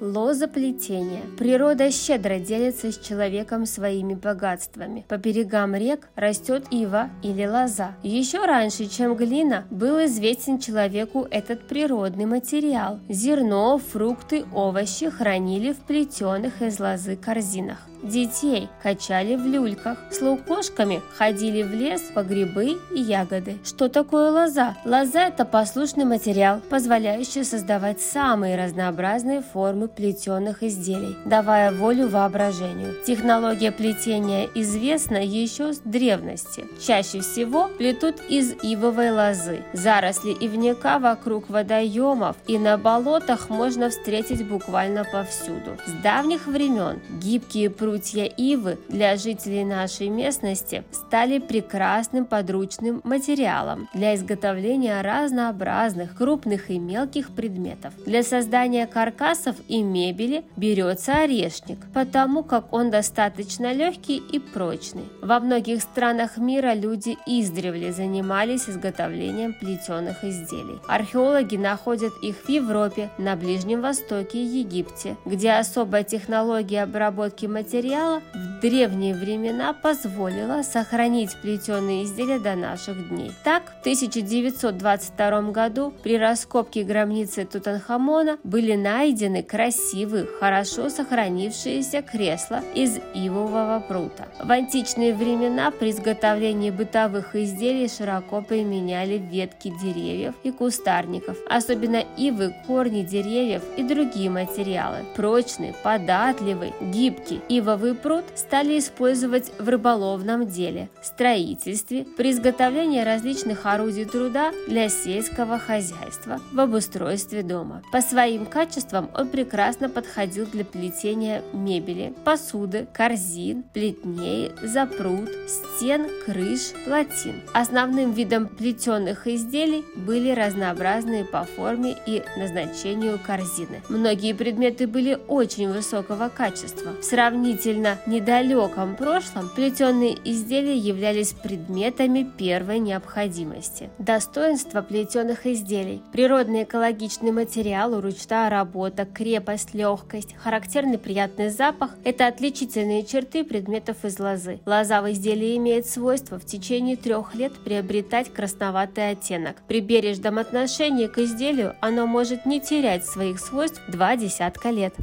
Лозоплетение. Природа щедро делится с человеком своими богатствами. По берегам рек растет ива или лоза. Еще раньше, чем глина, был известен человеку этот природный материал. Зерно, фрукты, овощи хранили в плетеных из лозы корзинах. Детей качали в люльках, с лукошками ходили в лес по грибы и ягоды. Что такое лоза? Лоза – это послушный материал, позволяющий создавать самые разнообразные формы плетеных изделий, давая волю воображению. Технология плетения известна еще с древности. Чаще всего плетут из ивовой лозы. Заросли ивника вокруг водоемов и на болотах можно встретить буквально повсюду. С давних времен гибкие Прутья ивы для жителей нашей местности стали прекрасным подручным материалом для изготовления разнообразных крупных и мелких предметов. Для создания каркасов и мебели берется орешник, потому как он достаточно легкий и прочный. Во многих странах мира люди издревле занимались изготовлением плетеных изделий. Археологи находят их в Европе, на Ближнем Востоке и Египте, где особая технология обработки материала в древние времена позволила сохранить плетеные изделия до наших дней. Так, в 1922 году при раскопке гробницы Тутанхамона были найдены красивые, хорошо сохранившиеся кресла из ивового прута. В античные времена при изготовлении бытовых изделий широко применяли ветки деревьев и кустарников, особенно ивы, корни деревьев и другие материалы. Прочный, податливый, гибкий Ивовый пруд стали использовать в рыболовном деле, строительстве, при изготовлении различных орудий труда для сельского хозяйства, в обустройстве дома. По своим качествам он прекрасно подходил для плетения мебели, посуды, корзин, плетней, запрут, стен, крыш, плотин. Основным видом плетеных изделий были разнообразные по форме и назначению корзины. Многие предметы были очень высокого качества. Сравнить сравнительно недалеком прошлом плетеные изделия являлись предметами первой необходимости. Достоинство плетеных изделий. Природный экологичный материал, ручная работа, крепость, легкость, характерный приятный запах – это отличительные черты предметов из лозы. Лоза в изделии имеет свойство в течение трех лет приобретать красноватый оттенок. При бережном отношении к изделию оно может не терять своих свойств два десятка лет.